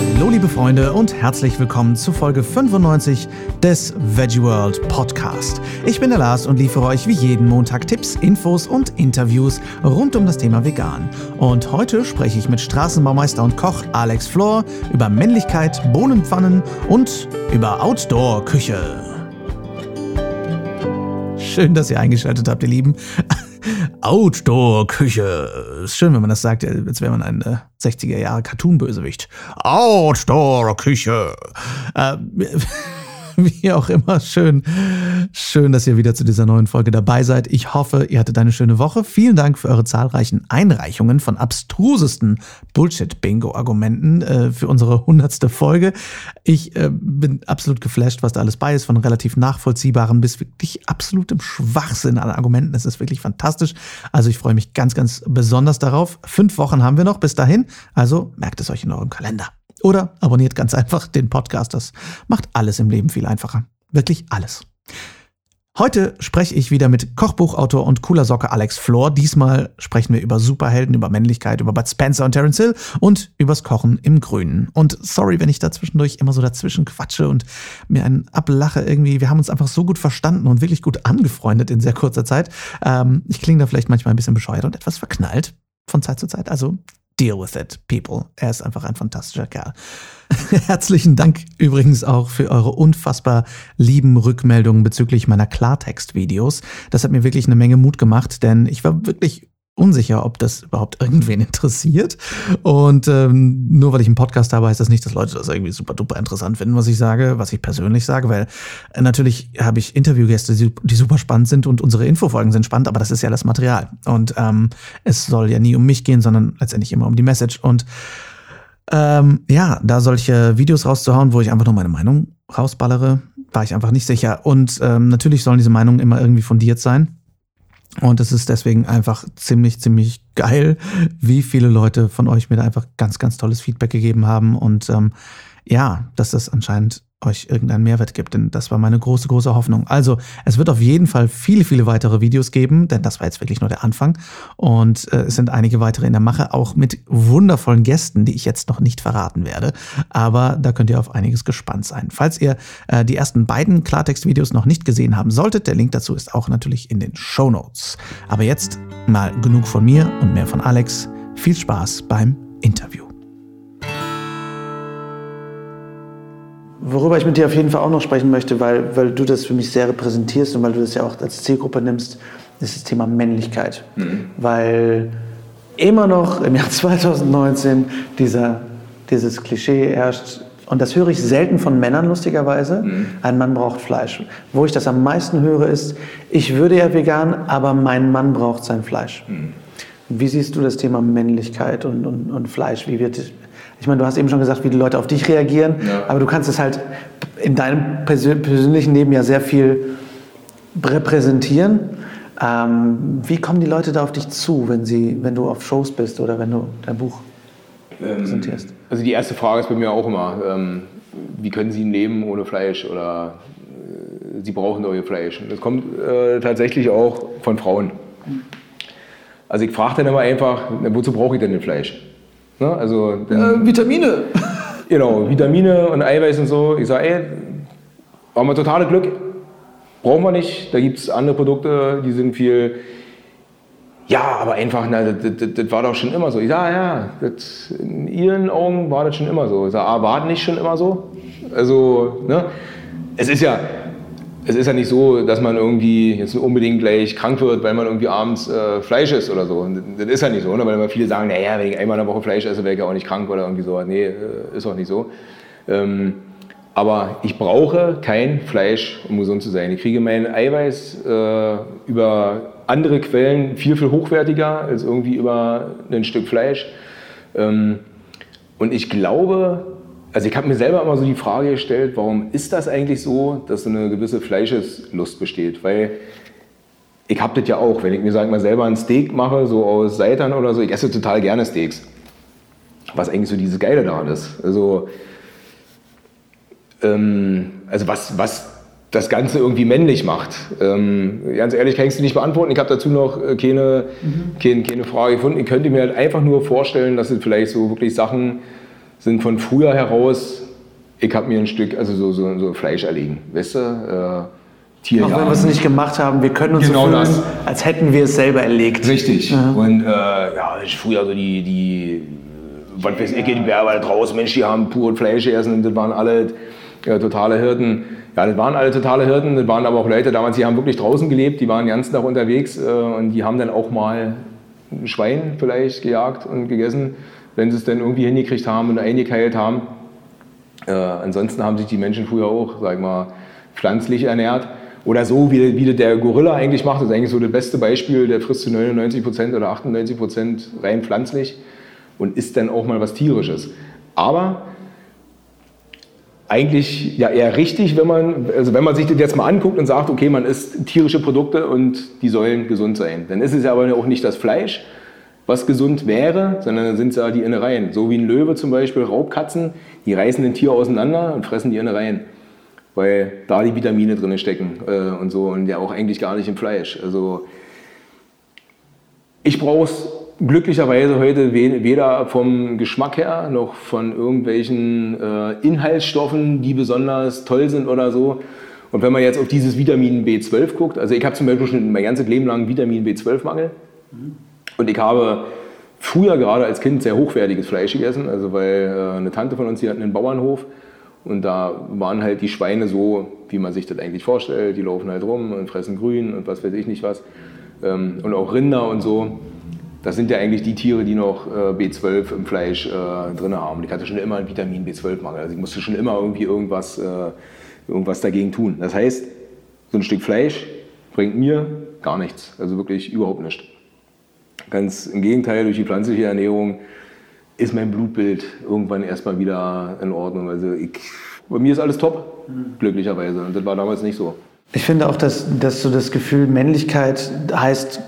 Hallo liebe Freunde und herzlich willkommen zu Folge 95 des Veggie World Podcast. Ich bin der Lars und liefere euch wie jeden Montag Tipps, Infos und Interviews rund um das Thema Vegan. Und heute spreche ich mit Straßenbaumeister und Koch Alex Flor über Männlichkeit, Bohnenpfannen und über Outdoor-Küche. Schön, dass ihr eingeschaltet habt, ihr Lieben. Outdoor-Küche. Ist schön, wenn man das sagt, als wäre man ein äh, 60er-Jahre-Cartoon-Bösewicht. Outdoor-Küche. Äh, wie auch immer, schön, schön, dass ihr wieder zu dieser neuen Folge dabei seid. Ich hoffe, ihr hattet eine schöne Woche. Vielen Dank für eure zahlreichen Einreichungen von abstrusesten Bullshit-Bingo-Argumenten äh, für unsere hundertste Folge. Ich äh, bin absolut geflasht, was da alles bei ist, von relativ nachvollziehbaren bis wirklich absolutem Schwachsinn an Argumenten. Es ist wirklich fantastisch. Also ich freue mich ganz, ganz besonders darauf. Fünf Wochen haben wir noch bis dahin. Also merkt es euch in eurem Kalender. Oder abonniert ganz einfach den Podcast. Das macht alles im Leben viel einfacher. Wirklich alles. Heute spreche ich wieder mit Kochbuchautor und cooler Socke Alex Flor. Diesmal sprechen wir über Superhelden, über Männlichkeit, über Bud Spencer und Terence Hill und übers Kochen im Grünen. Und sorry, wenn ich da zwischendurch immer so dazwischen quatsche und mir einen ablache irgendwie. Wir haben uns einfach so gut verstanden und wirklich gut angefreundet in sehr kurzer Zeit. Ähm, ich klinge da vielleicht manchmal ein bisschen bescheuert und etwas verknallt von Zeit zu Zeit. Also deal with it, people. Er ist einfach ein fantastischer Kerl. Herzlichen Dank übrigens auch für eure unfassbar lieben Rückmeldungen bezüglich meiner Klartext-Videos. Das hat mir wirklich eine Menge Mut gemacht, denn ich war wirklich unsicher, ob das überhaupt irgendwen interessiert. Und ähm, nur weil ich einen Podcast habe, heißt das nicht, dass Leute das irgendwie super duper interessant finden, was ich sage, was ich persönlich sage, weil äh, natürlich habe ich Interviewgäste, die, die super spannend sind und unsere Infofolgen sind spannend, aber das ist ja das Material. Und ähm, es soll ja nie um mich gehen, sondern letztendlich immer um die Message. Und ähm, ja, da solche Videos rauszuhauen, wo ich einfach nur meine Meinung rausballere, war ich einfach nicht sicher. Und ähm, natürlich sollen diese Meinungen immer irgendwie fundiert sein. Und es ist deswegen einfach ziemlich, ziemlich geil, wie viele Leute von euch mir da einfach ganz, ganz tolles Feedback gegeben haben. Und ähm, ja, dass das anscheinend euch irgendeinen Mehrwert gibt, denn das war meine große, große Hoffnung. Also, es wird auf jeden Fall viele, viele weitere Videos geben, denn das war jetzt wirklich nur der Anfang. Und äh, es sind einige weitere in der Mache, auch mit wundervollen Gästen, die ich jetzt noch nicht verraten werde. Aber da könnt ihr auf einiges gespannt sein. Falls ihr äh, die ersten beiden Klartext-Videos noch nicht gesehen haben solltet, der Link dazu ist auch natürlich in den Show Notes. Aber jetzt mal genug von mir und mehr von Alex. Viel Spaß beim Interview. Worüber ich mit dir auf jeden Fall auch noch sprechen möchte, weil, weil du das für mich sehr repräsentierst und weil du das ja auch als Zielgruppe nimmst, ist das Thema Männlichkeit. Mhm. Weil immer noch im Jahr 2019 dieser, dieses Klischee herrscht, und das höre ich selten von Männern, lustigerweise. Mhm. Ein Mann braucht Fleisch. Wo ich das am meisten höre, ist, ich würde ja vegan, aber mein Mann braucht sein Fleisch. Mhm. Wie siehst du das Thema Männlichkeit und, und, und Fleisch? Wie wird, ich meine, du hast eben schon gesagt, wie die Leute auf dich reagieren, ja. aber du kannst es halt in deinem persönlichen Leben ja sehr viel repräsentieren. Ähm, wie kommen die Leute da auf dich zu, wenn, sie, wenn du auf Shows bist oder wenn du dein Buch ähm, präsentierst? Also die erste Frage ist bei mir auch immer, ähm, wie können sie leben ohne Fleisch oder äh, sie brauchen euer Fleisch. Das kommt äh, tatsächlich auch von Frauen. Also ich frage dann immer einfach, na, wozu brauche ich denn das Fleisch? Ne? Also, äh, Vitamine. Genau, Vitamine und Eiweiß und so. Ich sage, ey, haben wir totale Glück. Brauchen wir nicht. Da gibt es andere Produkte, die sind viel. Ja, aber einfach, na, das, das, das war doch schon immer so. Ich sage, ja, das, in Ihren Augen war das schon immer so. Ich sage, ah, war das nicht schon immer so? Also, ne? Es ist ja, es ist ja nicht so, dass man irgendwie jetzt unbedingt gleich krank wird, weil man irgendwie abends äh, Fleisch isst oder so. Das ist ja nicht so, ne? weil immer viele sagen, naja, wenn ich einmal in der Woche Fleisch esse, wäre ich ja auch nicht krank oder irgendwie so. Nee, äh, ist auch nicht so. Ähm, aber ich brauche kein Fleisch, um gesund zu sein. Ich kriege mein Eiweiß äh, über andere Quellen viel, viel hochwertiger als irgendwie über ein Stück Fleisch. Ähm, und ich glaube, also ich habe mir selber immer so die Frage gestellt, warum ist das eigentlich so, dass so eine gewisse Fleischeslust besteht? Weil ich habe das ja auch, wenn ich mir sagen mal selber ein Steak mache, so aus Seitan oder so, ich esse total gerne Steaks. Was eigentlich so dieses Geile daran ist. Also, ähm, also was, was das Ganze irgendwie männlich macht. Ähm, ganz ehrlich kann ich es nicht beantworten. Ich habe dazu noch äh, keine, mhm. keine, keine Frage gefunden. Ich könnte mir halt einfach nur vorstellen, dass es vielleicht so wirklich Sachen sind von früher heraus, ich habe mir ein Stück, also so, so, so Fleisch erlegen, weißt du? Äh, Tier Auch wenn wir es nicht gemacht haben, wir können uns genau so fühlen, das. als hätten wir es selber erlegt. Richtig. Ja. Und äh, ja, früher so die, die was weiß ich, die Berber da draußen, Mensch, die haben pur Fleisch gegessen und das waren alle ja, totale Hirten. Ja, das waren alle totale Hirten, das waren aber auch Leute damals, die haben wirklich draußen gelebt, die waren den ganzen Tag unterwegs äh, und die haben dann auch mal ein Schwein vielleicht gejagt und gegessen, wenn sie es dann irgendwie hingekriegt haben und eingekeilt haben. Äh, ansonsten haben sich die Menschen früher auch, sag mal, pflanzlich ernährt. Oder so, wie, wie der Gorilla eigentlich macht, das ist eigentlich so das beste Beispiel, der frisst zu 99 Prozent oder 98 Prozent rein pflanzlich und isst dann auch mal was Tierisches. Aber eigentlich ja eher richtig, wenn man, also wenn man sich das jetzt mal anguckt und sagt, okay, man isst tierische Produkte und die sollen gesund sein. Dann ist es ja aber auch nicht das Fleisch, was gesund wäre, sondern dann sind es ja die Innereien. So wie ein Löwe zum Beispiel, Raubkatzen, die reißen ein Tier auseinander und fressen die Innereien weil da die Vitamine drin stecken äh, und so und ja auch eigentlich gar nicht im Fleisch. Also ich brauche es glücklicherweise heute weder vom Geschmack her noch von irgendwelchen äh, Inhaltsstoffen, die besonders toll sind oder so. Und wenn man jetzt auf dieses Vitamin B12 guckt, also ich habe zum Beispiel schon mein ganzes Leben lang Vitamin B12-Mangel und ich habe früher gerade als Kind sehr hochwertiges Fleisch gegessen, also weil äh, eine Tante von uns, die hat einen Bauernhof und da waren halt die Schweine so, wie man sich das eigentlich vorstellt. Die laufen halt rum und fressen Grün und was weiß ich nicht was. Ähm, und auch Rinder und so. Das sind ja eigentlich die Tiere, die noch äh, B12 im Fleisch äh, drin haben. Ich hatte schon immer einen Vitamin B12-Mangel. Also ich musste schon immer irgendwie irgendwas, irgendwas dagegen tun. Das heißt, so ein Stück Fleisch bringt mir gar nichts. Also wirklich überhaupt nichts. Ganz im Gegenteil, durch die pflanzliche Ernährung ist mein Blutbild irgendwann erstmal wieder in Ordnung. Also ich, bei mir ist alles top, glücklicherweise. Und das war damals nicht so. Ich finde auch, dass, dass so das Gefühl Männlichkeit heißt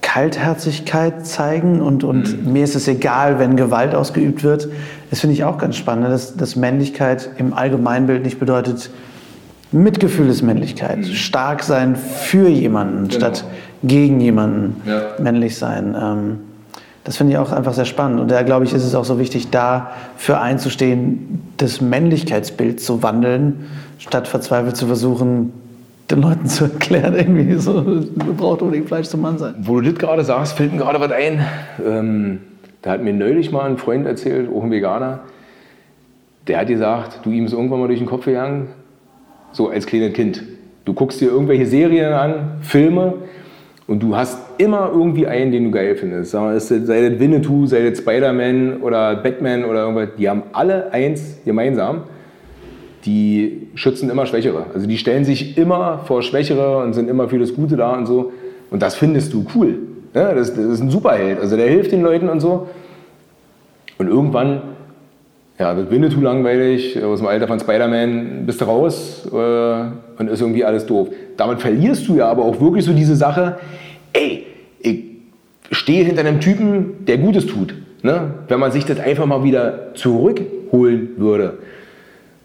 Kaltherzigkeit zeigen und, und mhm. mir ist es egal, wenn Gewalt ausgeübt wird. Das finde ich auch ganz spannend, dass, dass Männlichkeit im Allgemeinbild nicht bedeutet, Mitgefühl ist Männlichkeit. Mhm. Stark sein für jemanden genau. statt gegen jemanden ja. männlich sein. Ähm, das finde ich auch einfach sehr spannend. Und da glaube ich, ist es auch so wichtig, dafür einzustehen, das Männlichkeitsbild zu wandeln, statt verzweifelt zu versuchen, den Leuten zu erklären, irgendwie so, du brauchst unbedingt Fleisch zum Mann sein. Wo du das gerade sagst, fällt mir gerade was ein. Ähm, da hat mir neulich mal ein Freund erzählt, auch ein Veganer, der hat gesagt, du ihm ist irgendwann mal durch den Kopf gegangen, so als kleines Kind. Du guckst dir irgendwelche Serien an, Filme und du hast immer irgendwie einen, den du geil findest. Sei das Winnetou, sei das Spider-Man oder Batman oder irgendwas. Die haben alle eins gemeinsam. Die schützen immer Schwächere. Also die stellen sich immer vor Schwächere und sind immer für das Gute da und so. Und das findest du cool. Ja, das, das ist ein Superheld. Also der hilft den Leuten und so. Und irgendwann ja, wird Winnetou langweilig, aus dem Alter von Spider-Man bist du raus äh, und ist irgendwie alles doof. Damit verlierst du ja aber auch wirklich so diese Sache, ey, ich stehe hinter einem Typen, der Gutes tut. Ne? Wenn man sich das einfach mal wieder zurückholen würde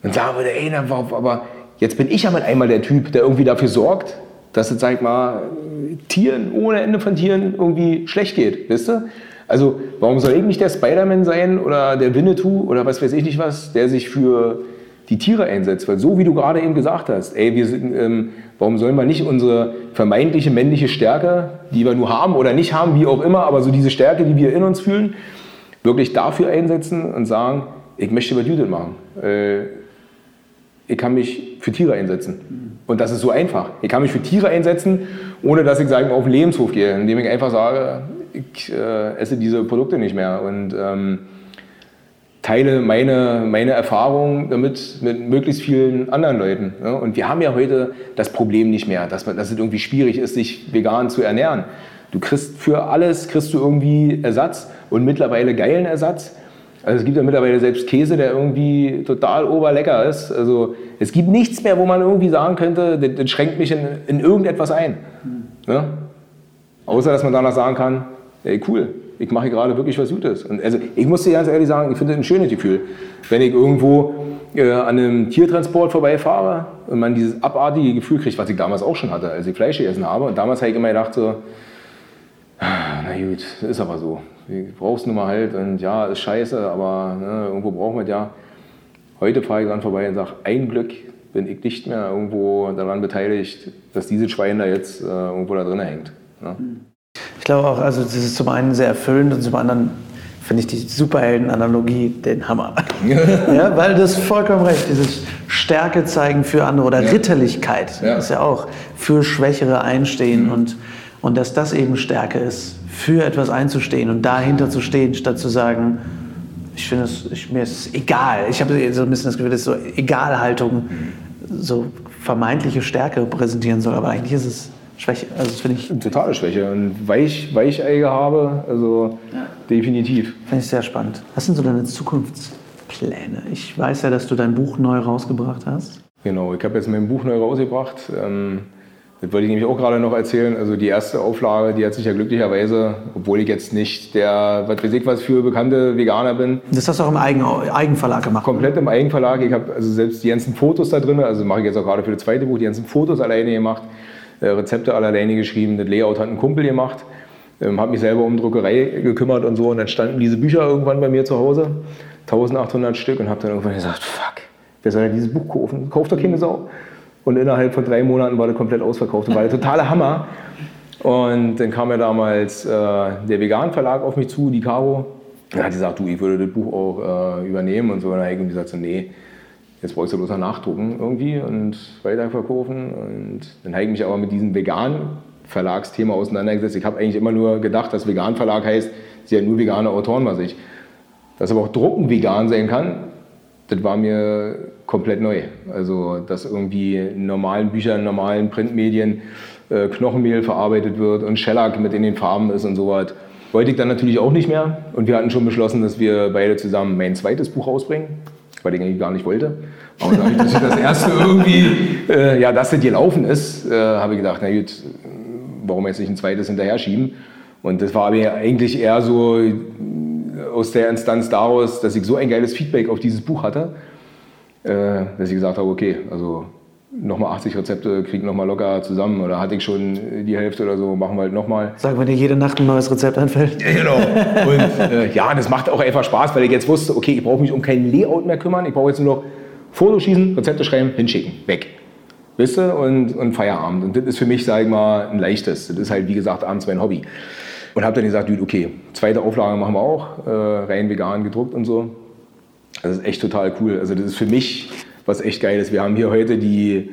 und sagen würde, ey, aber jetzt bin ich ja mal einmal der Typ, der irgendwie dafür sorgt, dass es, sag mal, Tieren, ohne Ende von Tieren irgendwie schlecht geht, wisst ihr? Also, warum soll ich nicht der Spider-Man sein oder der Winnetou oder was weiß ich nicht was, der sich für die Tiere einsetzt? Weil so wie du gerade eben gesagt hast, ey, wir sind, ähm, warum sollen wir nicht unsere vermeintliche männliche Stärke, die wir nur haben oder nicht haben, wie auch immer, aber so diese Stärke, die wir in uns fühlen, wirklich dafür einsetzen und sagen, ich möchte was Judith machen. Äh, ich kann mich für Tiere einsetzen. Und das ist so einfach. Ich kann mich für Tiere einsetzen, ohne dass ich sagen, auf den Lebenshof gehe, indem ich einfach sage, ich äh, esse diese Produkte nicht mehr und ähm, teile meine, meine Erfahrungen damit mit möglichst vielen anderen Leuten. Ja? Und wir haben ja heute das Problem nicht mehr, dass, man, dass es irgendwie schwierig ist, sich vegan zu ernähren. Du kriegst für alles kriegst du irgendwie Ersatz und mittlerweile geilen Ersatz. Also es gibt ja mittlerweile selbst Käse, der irgendwie total oberlecker ist. Also es gibt nichts mehr, wo man irgendwie sagen könnte, das, das schränkt mich in, in irgendetwas ein. Ja? Außer dass man danach sagen kann, ey cool, ich mache gerade wirklich was Gutes. Und also ich muss dir ganz ehrlich sagen, ich finde es ein schönes Gefühl, wenn ich irgendwo äh, an einem Tiertransport vorbeifahre und man dieses abartige Gefühl kriegt, was ich damals auch schon hatte, als ich Fleisch gegessen habe. Und damals habe ich immer gedacht so, ah, na gut, ist aber so. brauchst du mal halt und ja, ist scheiße, aber ne, irgendwo brauchen wir es ja. Heute fahre ich dran vorbei und sage, ein Glück bin ich nicht mehr irgendwo daran beteiligt, dass dieses Schwein da jetzt äh, irgendwo da drin hängt. Ne? Ich glaube auch, also das ist zum einen sehr erfüllend und zum anderen finde ich die Superhelden-Analogie den Hammer. ja, weil das vollkommen recht, dieses Stärke zeigen für andere oder ja. Ritterlichkeit ja. ist ja auch für Schwächere einstehen mhm. und, und dass das eben Stärke ist, für etwas einzustehen und dahinter zu stehen, statt zu sagen, ich finde es, ich, mir ist es egal. Ich habe so ein bisschen das Gefühl, dass so Egalhaltung so vermeintliche Stärke präsentieren soll, aber eigentlich ist es Schwäche. Also das finde ich. Totale Schwäche und Weich, Weicheige habe, also ja. definitiv. Finde ich sehr spannend. Was sind so deine Zukunftspläne? Ich weiß ja, dass du dein Buch neu rausgebracht hast. Genau, ich habe jetzt mein Buch neu rausgebracht. Ähm, das wollte ich nämlich auch gerade noch erzählen. Also die erste Auflage, die hat sich ja glücklicherweise, obwohl ich jetzt nicht der, was weiß ich was für bekannte Veganer bin. Das hast du auch im Eigen, Eigenverlag gemacht? Komplett im Eigenverlag. Ich habe also selbst die ganzen Fotos da drin, also mache ich jetzt auch gerade für das zweite Buch, die ganzen Fotos alleine gemacht, Rezepte alle alleine geschrieben, das Layout hat ein Kumpel gemacht. Ähm, habe mich selber um Druckerei gekümmert und so und dann standen diese Bücher irgendwann bei mir zu Hause, 1800 Stück und habe dann irgendwann gesagt, fuck, wer soll denn dieses Buch kaufen? Kauft doch keine Sau. Und innerhalb von drei Monaten war der komplett ausverkauft. Das war der totale Hammer. Und dann kam ja damals äh, der Vegan-Verlag auf mich zu, die Caro. Und hat gesagt, du, ich würde das Buch auch äh, übernehmen und so. Und dann habe ich gesagt, so, nee, jetzt brauchst du bloß noch nachdrucken irgendwie und weiterverkaufen. Und dann habe ich mich aber mit diesem Vegan-Verlagsthema auseinandergesetzt. Ich habe eigentlich immer nur gedacht, dass Vegan-Verlag heißt, sie hat nur vegane Autoren bei sich. Dass aber auch Drucken vegan sein kann, das war mir komplett neu. Also, dass irgendwie in normalen Büchern, in normalen Printmedien äh, Knochenmehl verarbeitet wird und Shellac mit in den Farben ist und so was. Wollte ich dann natürlich auch nicht mehr. Und wir hatten schon beschlossen, dass wir beide zusammen mein zweites Buch rausbringen, weil ich eigentlich gar nicht wollte. Aber dadurch, dass ich das erste irgendwie, äh, ja, dass das gelaufen ist, äh, habe ich gedacht, na gut, warum jetzt nicht ein zweites hinterher schieben? Und das war mir eigentlich eher so aus der Instanz daraus, dass ich so ein geiles Feedback auf dieses Buch hatte, äh, dass ich gesagt habe, okay, also nochmal 80 Rezepte kriegen nochmal locker zusammen oder hatte ich schon die Hälfte oder so, machen wir halt nochmal. Sag, wenn dir jede Nacht ein neues Rezept einfällt. Ja, genau. Und äh, ja, das macht auch einfach Spaß, weil ich jetzt wusste, okay, ich brauche mich um kein Layout mehr kümmern, ich brauche jetzt nur noch Fotos schießen, Rezepte schreiben, hinschicken, weg. Wisst ihr? Und, und Feierabend. Und das ist für mich, sage ich mal, ein leichtes. Das ist halt, wie gesagt, abends mein Hobby. Und habe dann gesagt, okay, zweite Auflage machen wir auch, äh, rein vegan gedruckt und so. Das ist echt total cool. Also das ist für mich was echt geil ist. Wir haben hier heute die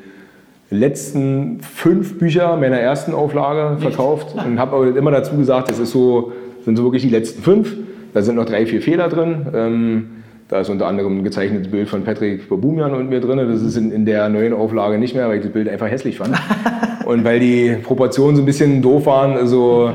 letzten fünf Bücher meiner ersten Auflage verkauft und habe aber immer dazu gesagt, das ist so, sind so wirklich die letzten fünf. Da sind noch drei, vier Fehler drin. Ähm, da ist unter anderem ein gezeichnetes Bild von Patrick Babumian und mir drin. Das ist in, in, der neuen Auflage nicht mehr, weil ich das Bild einfach hässlich fand. und weil die Proportionen so ein bisschen doof waren. Also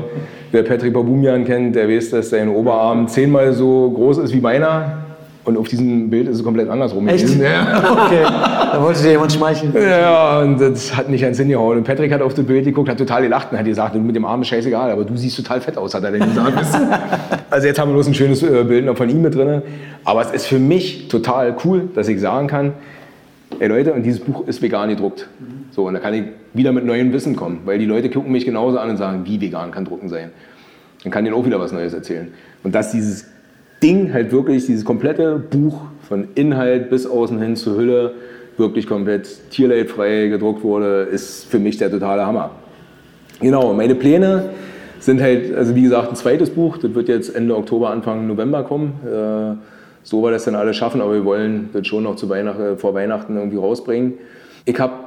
wer Patrick Babumian kennt, der weiß, dass sein Oberarm zehnmal so groß ist wie meiner. Und auf diesem Bild ist es komplett andersrum Echt? gewesen. Ja. Okay, da wollte dir jemand schmeicheln. Ja, und das hat nicht ans hingehauen. Und Patrick hat auf das Bild geguckt, hat total gelacht und hat gesagt, mit dem Arm ist scheißegal, aber du siehst total fett aus, hat er dann gesagt. also jetzt haben wir bloß ein schönes äh, Bild noch von ihm mit drin. Aber es ist für mich total cool, dass ich sagen kann, ey Leute, und dieses Buch ist vegan gedruckt. So, und da kann ich wieder mit neuem Wissen kommen, weil die Leute gucken mich genauso an und sagen, wie vegan kann Drucken sein. Dann kann denen auch wieder was Neues erzählen. Und dass dieses Ding halt wirklich, dieses komplette Buch von Inhalt bis außen hin zur Hülle wirklich komplett tierleidfrei gedruckt wurde, ist für mich der totale Hammer. Genau, meine Pläne sind halt, also wie gesagt, ein zweites Buch, das wird jetzt Ende Oktober, Anfang November kommen. Äh, so wir das dann alles schaffen, aber wir wollen das schon noch zu Weihnachten, vor Weihnachten irgendwie rausbringen. Ich habe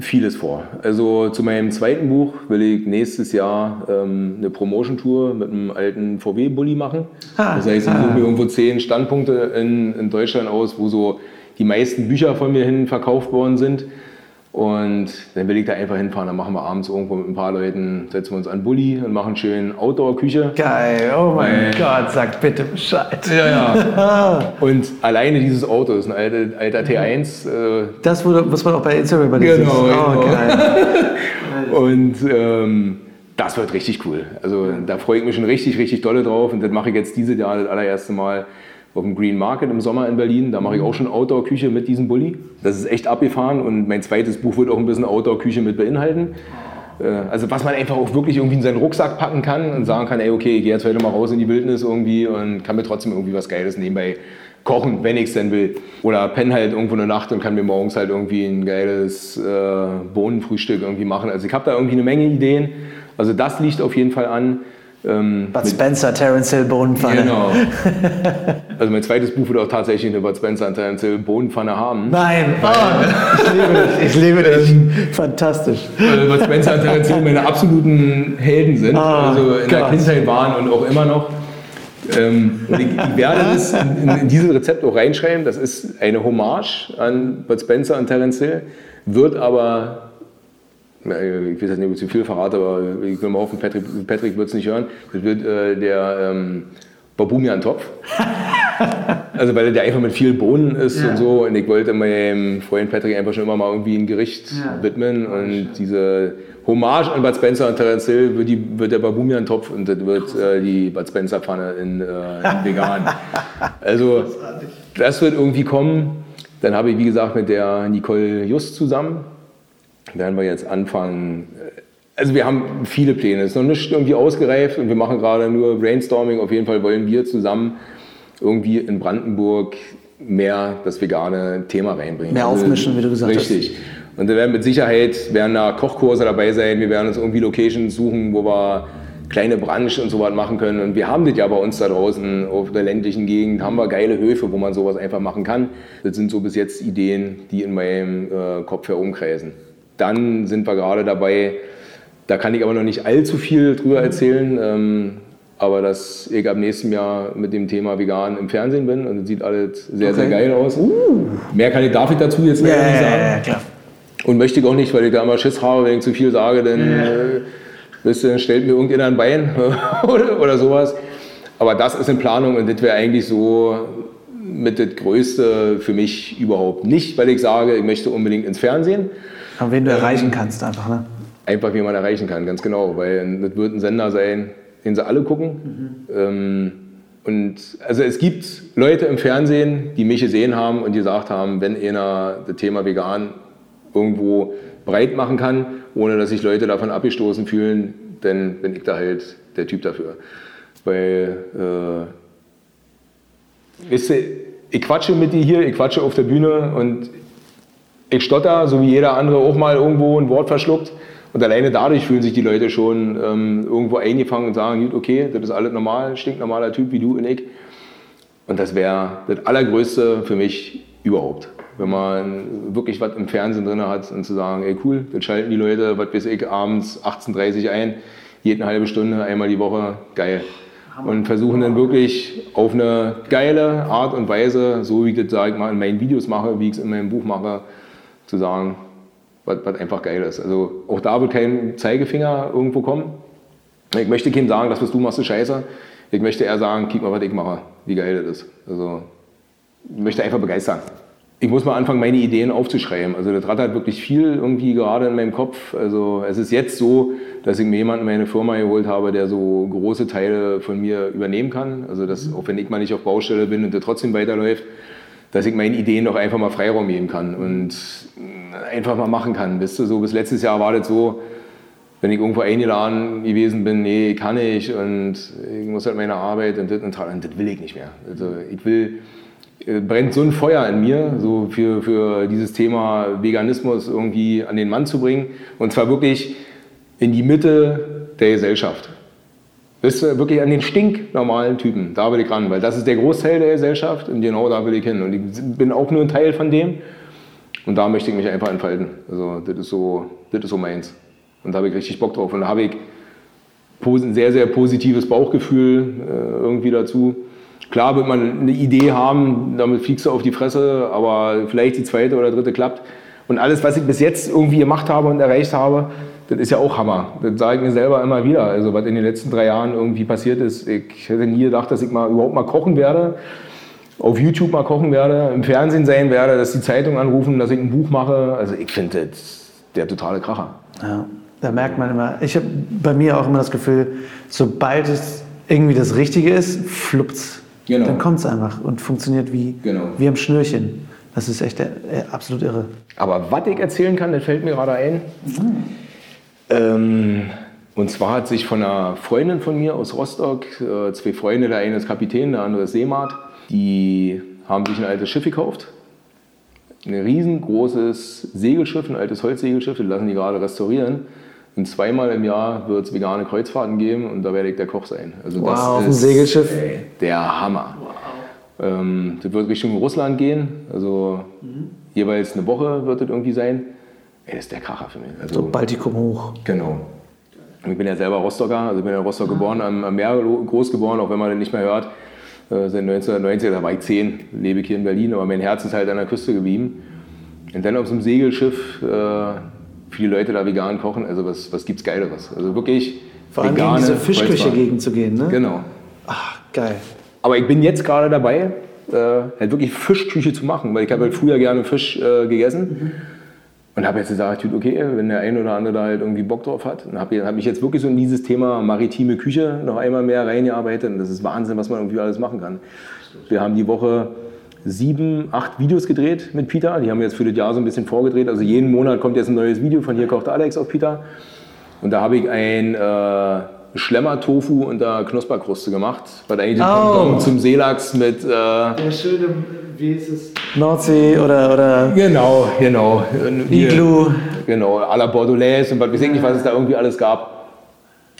vieles vor. Also zu meinem zweiten Buch will ich nächstes Jahr ähm, eine Promotion-Tour mit einem alten VW-Bully machen. Ah, das heißt, ich suche mir irgendwo zehn Standpunkte in, in Deutschland aus, wo so die meisten Bücher von mir hin verkauft worden sind. Und dann will ich da einfach hinfahren. Dann machen wir abends irgendwo mit ein paar Leuten, setzen wir uns an Bulli und machen schön Outdoor-Küche. Geil, oh mein Weil, Gott, sag bitte Bescheid. Ja, ja. und alleine dieses Auto ist ein alter, alter T1. Äh, das, wurde, was man auch bei Instagram bei dir Genau, oh, genau. geil. und ähm, das wird richtig cool. Also da freue ich mich schon richtig, richtig dolle drauf. Und das mache ich jetzt dieses Jahr das allererste Mal auf dem Green Market im Sommer in Berlin. Da mache ich auch schon Outdoor-Küche mit diesem Bulli. Das ist echt abgefahren und mein zweites Buch wird auch ein bisschen Outdoor-Küche mit beinhalten. Äh, also was man einfach auch wirklich irgendwie in seinen Rucksack packen kann und sagen kann, ey, okay, ich gehe jetzt heute mal raus in die Wildnis irgendwie und kann mir trotzdem irgendwie was Geiles nebenbei kochen, wenn ich es denn will. Oder penne halt irgendwo eine Nacht und kann mir morgens halt irgendwie ein geiles äh, Bohnenfrühstück irgendwie machen. Also ich habe da irgendwie eine Menge Ideen. Also das liegt auf jeden Fall an. Ähm, Bud Spencer, Terence Hill, Bohnenpfanne. Genau. Also mein zweites Buch wird auch tatsächlich eine Bud Spencer und Terence Hill Bohnenpfanne haben. Nein, oh, ich liebe dich. Ich liebe dich. Fantastisch. Weil Bud Spencer und Terence Hill meine absoluten Helden sind. Oh, also in Gott. der Kindheit waren und auch immer noch. Ähm, und ich, ich, werde das in, in, dieses Rezept auch reinschreiben. Das ist eine Hommage an Bud Spencer und Terence Hill, wird aber ich weiß jetzt nicht, zu viel verrate, aber ich will mal hoffen, Patrick, Patrick wird es nicht hören. Das wird äh, der ähm, Babumian-Topf. also weil der einfach mit vielen Bohnen ist ja. und so. Und ich wollte meinem Freund Patrick einfach schon immer mal irgendwie ein Gericht ja. widmen. Und diese Hommage an Bud Spencer und Terence Hill wird, die, wird der Babumian-Topf und das wird äh, die Bud Spencer-Pfanne in, äh, in vegan. also das wird irgendwie kommen. Dann habe ich, wie gesagt, mit der Nicole Just zusammen werden wir jetzt anfangen. Also wir haben viele Pläne, es ist noch nicht irgendwie ausgereift und wir machen gerade nur Brainstorming. Auf jeden Fall wollen wir zusammen irgendwie in Brandenburg mehr das vegane Thema reinbringen. Mehr also aufmischen, wie du gesagt richtig. hast. Richtig. Und da werden mit Sicherheit werden da Kochkurse dabei sein. Wir werden uns irgendwie Locations suchen, wo wir kleine Branche und sowas machen können. Und wir haben das ja bei uns da draußen auf der ländlichen Gegend, haben wir geile Höfe, wo man sowas einfach machen kann. Das sind so bis jetzt Ideen, die in meinem äh, Kopf herumkreisen. Dann sind wir gerade dabei, da kann ich aber noch nicht allzu viel drüber erzählen, ähm, aber dass ich ab nächstem Jahr mit dem Thema vegan im Fernsehen bin und es sieht alles sehr, okay. sehr geil aus. Uh. Mehr kann ich, darf ich dazu jetzt ja, nicht sagen. Ja, klar. Und möchte ich auch nicht, weil ich da immer Schiss habe, wenn ich zu viel sage, dann, äh, du, dann stellt mir irgendjemand ein Bein oder, oder sowas. Aber das ist in Planung und das wäre eigentlich so mit das Größte für mich überhaupt nicht, weil ich sage, ich möchte unbedingt ins Fernsehen. Aber wen du ähm, erreichen kannst einfach, ne? Einfach, wie man erreichen kann, ganz genau. Weil das wird ein Sender sein, den sie alle gucken. Mhm. Ähm, und also es gibt Leute im Fernsehen, die mich gesehen haben und die gesagt haben, wenn einer das Thema vegan irgendwo breit machen kann, ohne dass sich Leute davon abgestoßen fühlen, dann bin ich da halt der Typ dafür. Weil, äh, weißt du, ich quatsche mit dir hier, ich quatsche auf der Bühne und ich stotter, so wie jeder andere auch mal irgendwo ein Wort verschluckt. Und alleine dadurch fühlen sich die Leute schon ähm, irgendwo eingefangen und sagen, gut, okay, das ist alles normal, stinknormaler Typ wie du und ich. Und das wäre das Allergrößte für mich überhaupt. Wenn man wirklich was im Fernsehen drin hat und zu sagen, ey cool, dann schalten die Leute, was weiß ich, abends 18.30 Uhr ein, jede halbe Stunde, einmal die Woche, geil. Und versuchen dann wirklich auf eine geile Art und Weise, so wie ich das, sag ich mal, in meinen Videos mache, wie ich es in meinem Buch mache, zu sagen, was, was einfach geil ist. Also auch da wird kein Zeigefinger irgendwo kommen. Ich möchte keinem sagen, das, was du machst, ist scheiße. Ich möchte eher sagen, guck mal, was ich mache, wie geil das ist. Also ich möchte einfach begeistern. Ich muss mal anfangen, meine Ideen aufzuschreiben. Also das rattert wirklich viel irgendwie gerade in meinem Kopf. Also es ist jetzt so, dass ich mir jemanden in meine Firma geholt habe, der so große Teile von mir übernehmen kann. Also dass, auch wenn ich mal nicht auf Baustelle bin und der trotzdem weiterläuft, dass ich meinen Ideen noch einfach mal Freiraum geben kann und einfach mal machen kann. Weißt du, so bis letztes Jahr war das so, wenn ich irgendwo eingeladen gewesen bin, nee, kann ich und ich muss halt meine Arbeit und das und das, und das will ich nicht mehr. Also ich will, äh, brennt so ein Feuer in mir, so für, für dieses Thema Veganismus irgendwie an den Mann zu bringen und zwar wirklich in die Mitte der Gesellschaft. Bist du wirklich an den stinknormalen Typen. Da will ich ran, weil das ist der Großteil der Gesellschaft und genau da will ich hin. Und ich bin auch nur ein Teil von dem. Und da möchte ich mich einfach entfalten. Also das ist so, das ist so meins. Und da habe ich richtig Bock drauf. Und da habe ich ein sehr, sehr positives Bauchgefühl äh, irgendwie dazu. Klar wird man eine Idee haben, damit fliegst du auf die Fresse, aber vielleicht die zweite oder dritte klappt. Und alles, was ich bis jetzt irgendwie gemacht habe und erreicht habe, das ist ja auch Hammer. Das sage ich mir selber immer wieder. Also was in den letzten drei Jahren irgendwie passiert ist. Ich hätte nie gedacht, dass ich mal überhaupt mal kochen werde, auf YouTube mal kochen werde, im Fernsehen sein werde, dass die Zeitung anrufen, dass ich ein Buch mache. Also ich finde das der totale Kracher. Ja, da merkt man immer. Ich habe bei mir auch immer das Gefühl, sobald es irgendwie das Richtige ist, fluppt's. Genau. Dann kommt es einfach und funktioniert wie, genau. wie am Schnürchen. Das ist echt äh, absolut irre. Aber was ich erzählen kann, das fällt mir gerade ein. Mhm Ähm, und zwar hat sich von einer Freundin von mir aus Rostock, äh, zwei Freunde, der eine ist Kapitän, der andere ist Seemart, die haben sich ein altes Schiff gekauft. Ein riesengroßes Segelschiff, ein altes Holzsegelschiff, das lassen die gerade restaurieren. Und zweimal im Jahr wird es vegane Kreuzfahrten geben und da werde ich der Koch sein. Also Wow, das auf dem Segelschiff? ey, der Hammer. Ähm, das wird Richtung Russland gehen, also jeweils eine Woche wird das irgendwie sein. Ey, das ist der Kracher für mich. Also, So Baltikum hoch. Genau. Ich bin ja selber Rostocker, also ich bin in Rostock geboren, am, am Meer groß geworden, auch wenn man das nicht mehr hört. Äh, Seit 1990, da war ich zehn, lebe ich hier in Berlin, aber mein Herz ist halt an der Küste geblieben. Und dann auf so einem Segelschiff, äh, viele Leute da vegan kochen, also was, was gibt's Geileres? Also wirklich Vor allem vegane diese Fischküche gegen zu gehen, ne? Genau. Ach, geil. Aber ich bin jetzt gerade dabei, äh, halt wirklich Fischküche zu machen, weil ich habe halt früher gerne Fisch äh, gegessen. Und habe jetzt gesagt, okay, wenn der ein oder andere da halt irgendwie Bock drauf hat. Und habe hab mich jetzt wirklich so in dieses Thema maritime Küche noch einmal mehr reingearbeitet. Und das ist Wahnsinn, was man irgendwie alles machen kann. Wir haben die Woche sieben, acht Videos gedreht mit Peter. Die haben wir jetzt für das Jahr so ein bisschen vorgedreht. Also jeden Monat kommt jetzt ein neues Video von hier kocht Alex auf Peter. Und da habe ich ein äh, Schlemmer-Tofu und da Knusperkruste gemacht. Was eigentlich Oh. Zum Seelachs mit... Äh, Der schöne, wie ist es? Nordsee oder, oder genau, genau. Igloo. Genau, à la Bordelaise und was weiß ich nicht, was es da irgendwie alles gab.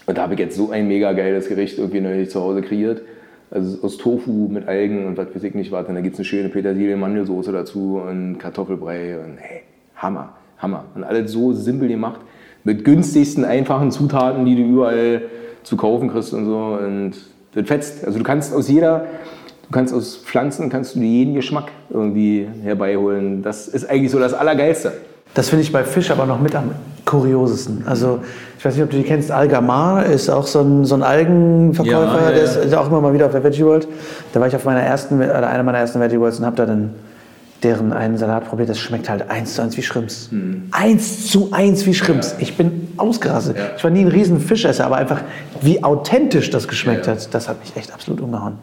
Und da habe ich jetzt so ein mega geiles Gericht irgendwie neulich zu Hause kreiert. Also aus Tofu mit Algen und was weiß ich nicht was. Und da gibt es eine schöne Petersilie-Mandelsoße dazu und Kartoffelbrei. Und hey, Hammer, Hammer. Und alles so simpel gemacht. Mit günstigsten, einfachen Zutaten, die du überall zu kaufen kriegst und so. Und das fetzt. Also du kannst aus jeder, du kannst aus Pflanzen, kannst du jeden Geschmack irgendwie herbeiholen. Das ist eigentlich so das Allergeilste. Das finde ich bei Fisch aber noch mit am kuriosesten. Also, ich weiß nicht, ob du die kennst. Algamar ist auch so ein, so ein Algenverkäufer. Ja, ja, Der ist, ja. ist auch immer mal wieder auf der Veggie World. Da war ich auf meiner ersten, oder einer meiner ersten Veggie Worlds und habe da dann deren einen Salat probiert. Das schmeckt halt eins zu eins wie Shrimps. Eins zu eins wie Shrimps. Ich bin ausgerastet. Ja. Ich war nie ein riesen Fischesser, aber einfach wie authentisch das geschmeckt Ja. hat, das hat mich echt absolut umgehauen.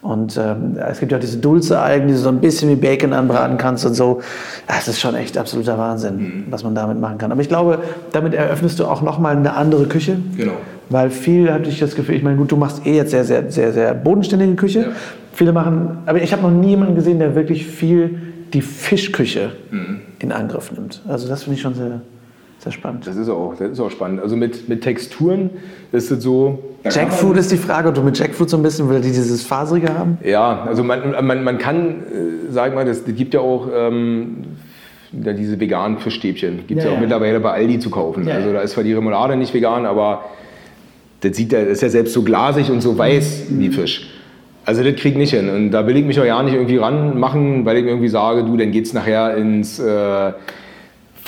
Und ähm, es gibt ja auch diese Dulce-Algen, die du so ein bisschen wie Bacon anbraten kannst und so. Das ist schon echt absoluter Wahnsinn, was man damit machen kann. Aber ich glaube, damit eröffnest du auch nochmal eine andere Küche. Genau. Weil viel hatte ich das Gefühl, ich meine, gut, du machst eh jetzt sehr, sehr, sehr, sehr bodenständige Küche. Ja. Viele machen, aber ich habe noch nie jemanden gesehen, der wirklich viel die Fischküche in Angriff nimmt. Also das finde ich schon sehr, sehr spannend. Das ist auch, das ist auch spannend. Also mit, mit Texturen ist es so. Da Jackfruit ist die Frage, ob du mit Jackfruit so ein bisschen, weil die dieses Faserige haben. Ja, also man, man, man kann, äh, sag mal, das, das gibt ja auch ähm, ja, diese veganen Fischstäbchen. Gibt es ja, Ja, auch ja. mittlerweile bei Aldi zu kaufen. Ja, also da ist zwar die Remoulade nicht vegan, aber das, sieht das ist ja selbst so glasig und so weiß wie Fisch. Also das krieg ich nicht hin. Und da will ich mich auch ja nicht irgendwie ranmachen, weil ich mir irgendwie sage, du, dann geht's nachher ins, äh,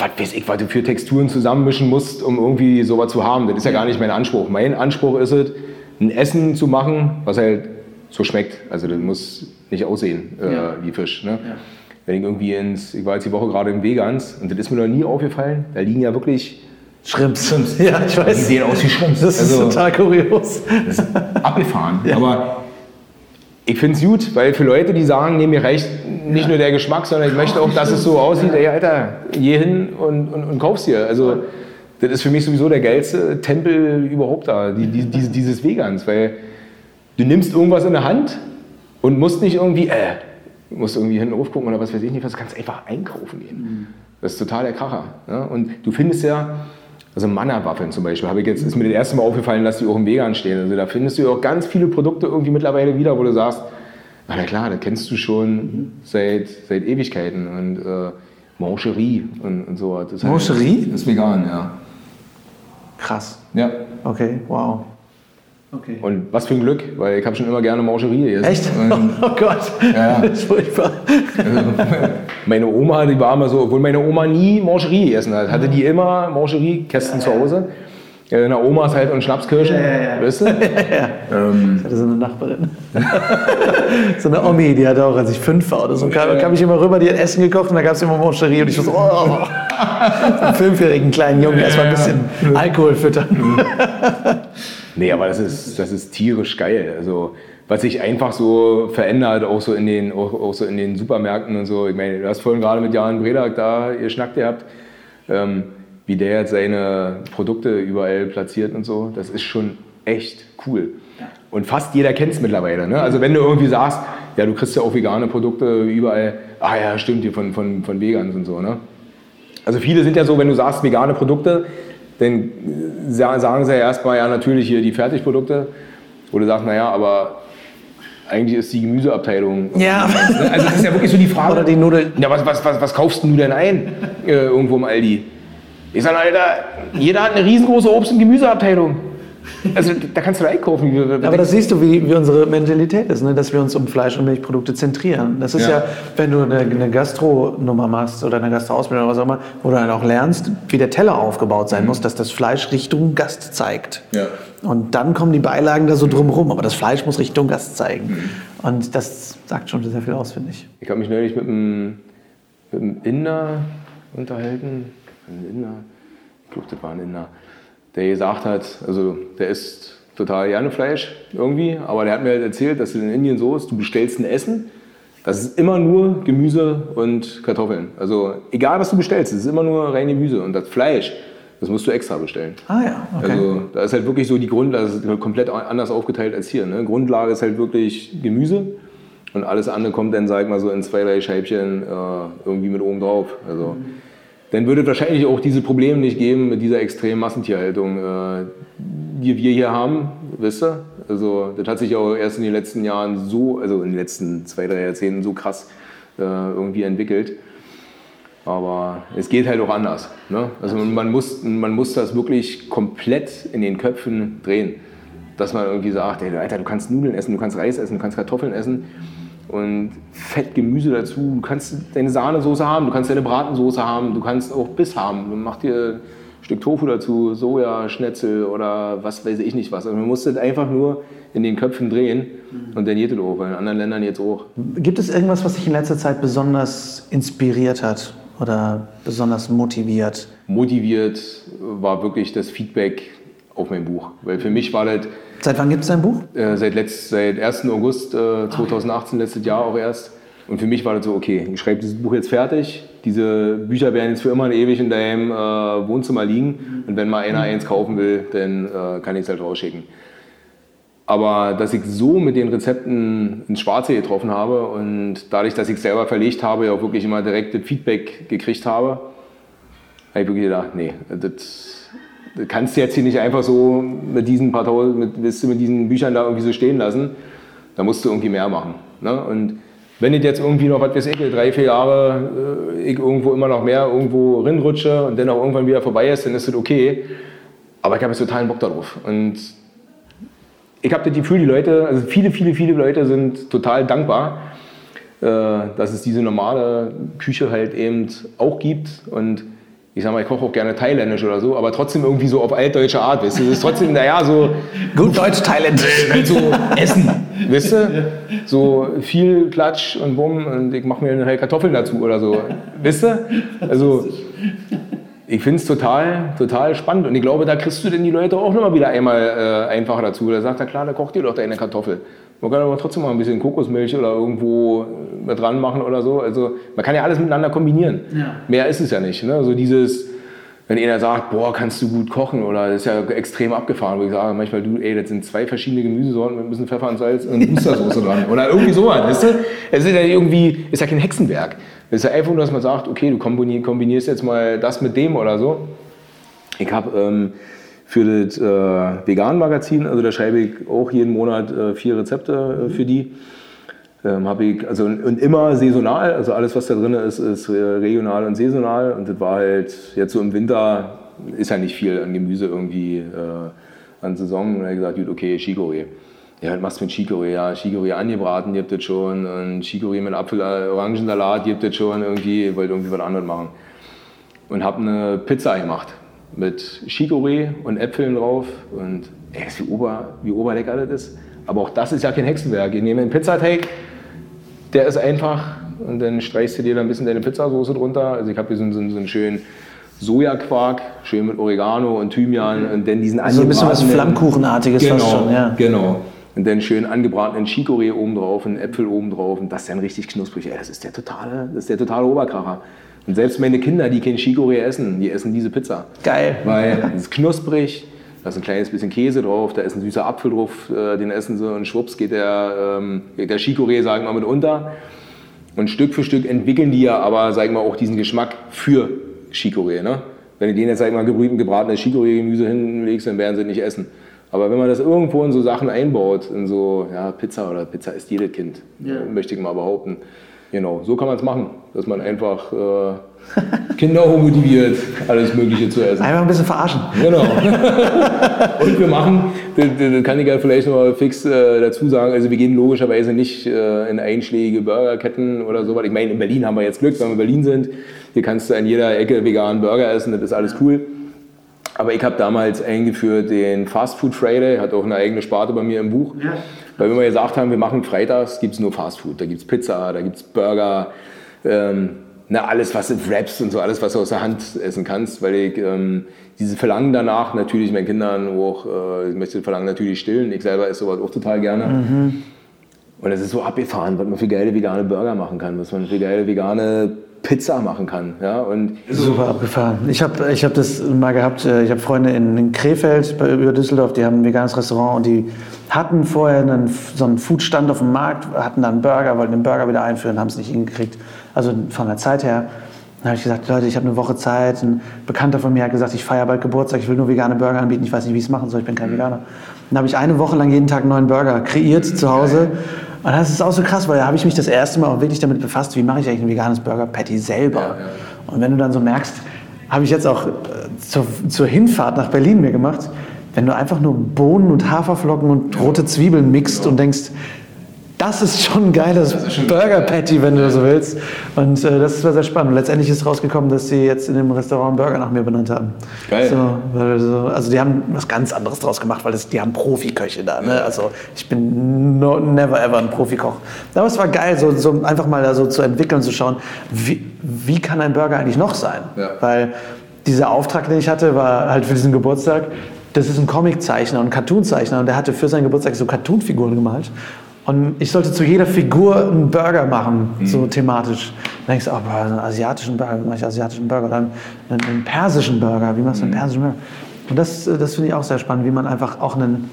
was weiß ich, was du für Texturen zusammenmischen musst, um irgendwie sowas zu haben. Das ist ja gar nicht mein Anspruch. Mein Anspruch ist es, ein Essen zu machen, was halt so schmeckt. Also das muss nicht aussehen äh, Ja. wie Fisch. Ne? Wenn ich irgendwie ins, ich war jetzt die Woche gerade im Vegans und das ist mir noch nie aufgefallen, da liegen ja wirklich Schrimps. Ja, ich weiß. Die sehen aus wie Schrimps. Das ist Also- total kurios. das ist abgefahren. Aber ich finde es gut, weil für Leute, die sagen, nee, mir reicht nicht nur der Geschmack, sondern ich möchte auch, dass es so aussieht, ey, Alter, geh hin und, und, und kauf's dir. Also, das ist für mich sowieso der geilste Tempel überhaupt da, die, die, dieses, dieses Vegans, weil du nimmst irgendwas in der Hand und musst nicht irgendwie, äh, musst irgendwie hinten aufgucken oder was weiß ich nicht, was du kannst einfach einkaufen gehen. Das ist total der Kracher. Ne? Und du findest ja, also Manna-Waffeln zum Beispiel, habe ich jetzt, ist mir das erste Mal aufgefallen, dass die auch im Vegan stehen. Also da findest du ja auch ganz viele Produkte irgendwie mittlerweile wieder, wo du sagst, na klar, das kennst du schon seit, seit Ewigkeiten. Und äh, Mancherie und, und so. Das ist halt- Mancherie? Das ist vegan, ja. Krass. ja. Okay, wow. Okay. Und was für ein Glück, weil ich habe schon immer gerne Mancherie gegessen. Echt? Und Oh Gott. Ja. Das ist furchtbar. Meine Oma, die war immer so, obwohl meine Oma nie Mancherie gegessen hat, hatte die immer Mancherie-Kästen zu Hause. Ja, na, Oma ist halt und Schnapskirschen, Ja, ja, ja. weißt du? Ähm, Ich hatte so eine Nachbarin. so eine Omi, die hatte auch, als ich fünf war oder so, kam, kam ich immer rüber, die hat Essen gekocht und da gab es immer Moncherie und ich so, oh. so einen fünfjährigen kleinen Jungen erstmal ein bisschen Alkohol füttern. nee, aber das ist, das ist tierisch geil. Also, was sich einfach so verändert, auch so in den, auch, auch so in den Supermärkten und so. Ich meine, du hast vorhin gerade mit Jan Bredak da ihr Schnackt gehabt. Ähm, wie der jetzt seine Produkte überall platziert und so, das ist schon echt cool. Und fast jeder kennt es mittlerweile. Ne? Also wenn du irgendwie sagst, ja, du kriegst ja auch vegane Produkte überall, ah ja, stimmt, hier von, von, von Vegans und so. Ne? Also viele sind ja so, wenn du sagst vegane Produkte, dann sagen sie ja erstmal, ja, natürlich hier die Fertigprodukte. Du sagst, naja, aber eigentlich ist die Gemüseabteilung. Ja. Also das ist ja wirklich so die Frage. Oder die Nudeln. Ja, was, was, was, was kaufst du denn ein äh, irgendwo im Aldi? Ich sage, Alter, jeder hat eine riesengroße Obst- und Gemüseabteilung. Also da kannst du einkaufen. Aber das siehst du, wie, wie unsere Mentalität ist, ne? dass wir uns um Fleisch- und Milchprodukte zentrieren. Das ist ja, ja wenn du eine, eine Gastronummer machst oder eine Gastroausbildung oder was auch immer, wo du dann auch lernst, wie der Teller aufgebaut sein mhm. muss, dass das Fleisch Richtung Gast zeigt. Ja. Und dann kommen die Beilagen da so drumherum, aber das Fleisch muss Richtung Gast zeigen. Mhm. Und das sagt schon sehr viel aus, finde ich. Ich habe mich neulich mit einem, mit einem Inder unterhalten. Ein Inder? Ich glaube, das war ein Inder der gesagt hat, also der isst total gerne Fleisch irgendwie, aber der hat mir halt erzählt, dass es in Indien so ist, du bestellst ein Essen, das ist immer nur Gemüse und Kartoffeln. Also egal, was du bestellst, es ist immer nur rein Gemüse und das Fleisch, das musst du extra bestellen. Ah ja, okay. Also da ist halt wirklich so die Grundlage, das ist komplett anders aufgeteilt als hier. Ne? Grundlage ist halt wirklich Gemüse und alles andere kommt dann, sag ich mal, so in zwei, drei Scheibchen äh, irgendwie mit oben drauf. Also mhm dann würde es wahrscheinlich auch diese Probleme nicht geben mit dieser extremen Massentierhaltung, äh, die wir hier haben, wisst ihr? Also das hat sich auch erst in den letzten Jahren so, also in den letzten zwei, drei Jahrzehnten so krass äh, irgendwie entwickelt. Aber es geht halt auch anders. Ne? Also man muss, man muss das wirklich komplett in den Köpfen drehen. Dass man irgendwie sagt, ey, Alter, du kannst Nudeln essen, du kannst Reis essen, du kannst Kartoffeln essen und Fett, Gemüse dazu. Du kannst deine Sahnesoße haben, du kannst deine Bratensoße haben, du kannst auch Biss haben. Mach dir ein Stück Tofu dazu, Soja, Schnetzel oder was weiß ich nicht was. Also man muss das einfach nur in den Köpfen drehen und dann geht es auch, weil in anderen Ländern jetzt auch. Gibt es irgendwas, was dich in letzter Zeit besonders inspiriert hat oder besonders motiviert? Motiviert war wirklich das Feedback auf mein Buch. Weil für mich war das Seit wann gibt es dein Buch? Äh, seit, letzt, seit 1. August äh, 2018, okay. letztes Jahr auch erst. Und für mich war das so, okay, ich schreibe dieses Buch jetzt fertig. Diese Bücher werden jetzt für immer und ewig in deinem äh, Wohnzimmer liegen. Und wenn mal einer eins kaufen will, dann äh, kann ich es halt rausschicken. Aber dass ich so mit den Rezepten ins Schwarze getroffen habe und dadurch, dass ich es selber verlegt habe, ja auch wirklich immer direkte Feedback gekriegt habe, habe ich wirklich gedacht, nee, das Du kannst jetzt hier nicht einfach so mit diesen paar tausend, mit, mit diesen Büchern da irgendwie so stehen lassen. Da musst du irgendwie mehr machen. Ne? Und wenn ich jetzt irgendwie noch, was weiß ich, drei, vier Jahre äh, ich irgendwo immer noch mehr irgendwo rinrutsche und dann auch irgendwann wieder vorbei ist, dann ist das okay. Aber ich habe jetzt totalen Bock darauf. Und ich habe das Gefühl, die Leute, also viele, viele, viele Leute sind total dankbar, äh, dass es diese normale Küche halt eben auch gibt. Und ich sag mal, ich koche auch gerne thailändisch oder so, aber trotzdem irgendwie so auf altdeutsche Art, weißt du? Das ist trotzdem, naja, so. Gut deutsch-thailändisch. Halt so Essen, weißt du? So viel Klatsch und Bumm und ich mache mir halt Kartoffeln dazu oder so, weißt du? Also, ich finde es total, total spannend und ich glaube, da kriegst du denn die Leute auch nochmal wieder einmal äh, einfacher dazu. Da sagt er, klar, da kocht ihr doch deine Kartoffel. Man kann aber trotzdem mal ein bisschen Kokosmilch oder irgendwo mit dran machen oder so. Also man kann ja alles miteinander kombinieren. Ja. Mehr ist es ja nicht. Ne? Also dieses, wenn einer sagt, boah, kannst du gut kochen oder das ist ja extrem abgefahren, wo ich sage manchmal, du, ey, das sind zwei verschiedene Gemüsesorten mit ein bisschen Pfeffer und Salz und Mustersoße dran oder irgendwie sowas, weißt du? Es ist ja irgendwie, ist ja kein Hexenwerk. Es ist ja einfach nur, dass man sagt, okay, du kombinierst jetzt mal das mit dem oder so. Ich habe ähm, für das äh, Vegan-Magazin, also da schreibe ich auch jeden Monat äh, vier Rezepte äh, für die. Ähm, habe ich, also und immer saisonal, also alles, was da drin ist, ist äh, regional und saisonal. Und das war halt jetzt so im Winter, ist ja nicht viel an Gemüse irgendwie äh, an Saison. Und dann habe ich gesagt, gut, okay, Chicorée. Ja, was machst du mit Chicorée? Ja, Chicorée angebraten, habt das schon. Und Chicorée mit Apfel-Orangensalat, ihr habt das schon irgendwie, wollt irgendwie was anderes machen. Und habe eine Pizza gemacht mit Chicorée und Äpfeln drauf. Und ey, wie, ober, wie oberlecker das ist. Aber auch das ist ja kein Hexenwerk. Ich nehme einen Pizzateig, der ist einfach und dann streichst du dir da ein bisschen deine Pizzasauce drunter. Also ich habe hier so, so, so einen schönen Sojaquark, schön mit Oregano und Thymian und dann diesen Also ein bisschen was Flammkuchenartiges genau, fast schon, ja. Genau. Und dann schön angebratenen Chicorée oben drauf, einen Äpfel oben drauf und das dann richtig knusprig. Ey, das ist der totale, das ist der totale Oberkracher. Und selbst meine Kinder, die kein Chicorée essen, die essen diese Pizza. Geil. Weil es ist knusprig, da ist ein kleines bisschen Käse drauf, da ist ein süßer Apfel drauf, äh, den essen sie und schwupps geht der, ähm, der Chicorée, sagen wir mal, mit unter. Und Stück für Stück entwickeln die ja aber, sagen wir auch diesen Geschmack für Chicorée. Ne? Wenn du denen jetzt, sag ich mal, gebrühten, gebratenes Chicorée-Gemüse hinlegst, dann werden sie nicht essen. Aber wenn man das irgendwo in so Sachen einbaut, in so ja, Pizza oder Pizza ist jedes Kind, Ja. möchte ich mal behaupten. Genau, so kann man es machen, dass man einfach äh, Kinder motiviert, alles Mögliche zu essen. Einfach ein bisschen verarschen. Genau. Und wir machen, das, das kann ich ja vielleicht noch mal fix äh, dazu sagen, also wir gehen logischerweise nicht äh, in einschlägige Burgerketten oder so. Ich meine, in Berlin haben wir jetzt Glück, wenn wir in Berlin sind. Hier kannst du an jeder Ecke veganen Burger essen, das ist alles cool. Aber ich habe damals eingeführt den Fast Food Friday, hat auch eine eigene Sparte bei mir im Buch. Weil wir mal gesagt haben, wir machen freitags, gibt es nur Fast Food. Da gibt es Pizza, da gibt es Burger, ähm, na, alles, was du Wraps und so, alles, was du aus der Hand essen kannst. Weil ich ähm, diese Verlangen danach natürlich meinen Kindern auch, äh, ich möchte das Verlangen natürlich stillen. Ich selber esse sowas auch total gerne. Und es ist so abgefahren, was man für geile vegane Burger machen kann, was man für geile vegane Pizza machen kann. Ja? Und Super abgefahren. Ich habe ich hab das mal gehabt, äh, ich habe Freunde in, Krefeld über Düsseldorf, die haben ein veganes Restaurant und die hatten vorher einen, so einen Foodstand auf dem Markt, hatten dann einen Burger, wollten den Burger wieder einführen, haben es nicht hingekriegt. Also von der Zeit her. Dann habe ich gesagt, Leute, ich habe eine Woche Zeit. Ein Bekannter von mir hat gesagt, ich feiere bald Geburtstag, ich will nur vegane Burger anbieten, ich weiß nicht, wie ich es machen soll, ich bin kein Veganer. Dann habe ich eine Woche lang jeden Tag einen neuen Burger kreiert zu Hause. Und das ist auch so krass, weil da habe ich mich das erste Mal auch wirklich damit befasst, wie mache ich eigentlich ein veganes Burger-Patty selber. Und wenn du dann so merkst, habe ich jetzt auch äh, zur, zur Hinfahrt nach Berlin mir gemacht, wenn du einfach nur Bohnen und Haferflocken und rote Zwiebeln mixt und denkst, das ist schon ein geiles Burger Patty, wenn du so willst. Und äh, das war sehr spannend. Und letztendlich ist rausgekommen, dass sie jetzt in dem Restaurant einen Burger nach mir benannt haben. Geil. So, so, also die haben was ganz anderes draus gemacht, weil das, die haben Profiköche da. Ne? Also ich bin no, never ever ein Profikoch. Aber es war geil, so, so einfach mal da so zu entwickeln, zu schauen, wie, wie kann ein Burger eigentlich noch sein? Ja. Weil dieser Auftrag, den ich hatte, war halt für diesen Geburtstag. Das ist ein Comiczeichner und Cartoonzeichner und der hatte für seinen Geburtstag so Cartoonfiguren gemalt. Und ich sollte zu jeder Figur einen Burger machen, so thematisch. Dann denkst du, oh, einen asiatischen Burger, wie mache ich asiatischen Burger? Oder einen, einen, persischen Burger, wie machst du einen persischen Burger? Und das, das finde ich auch sehr spannend, wie man einfach auch einen,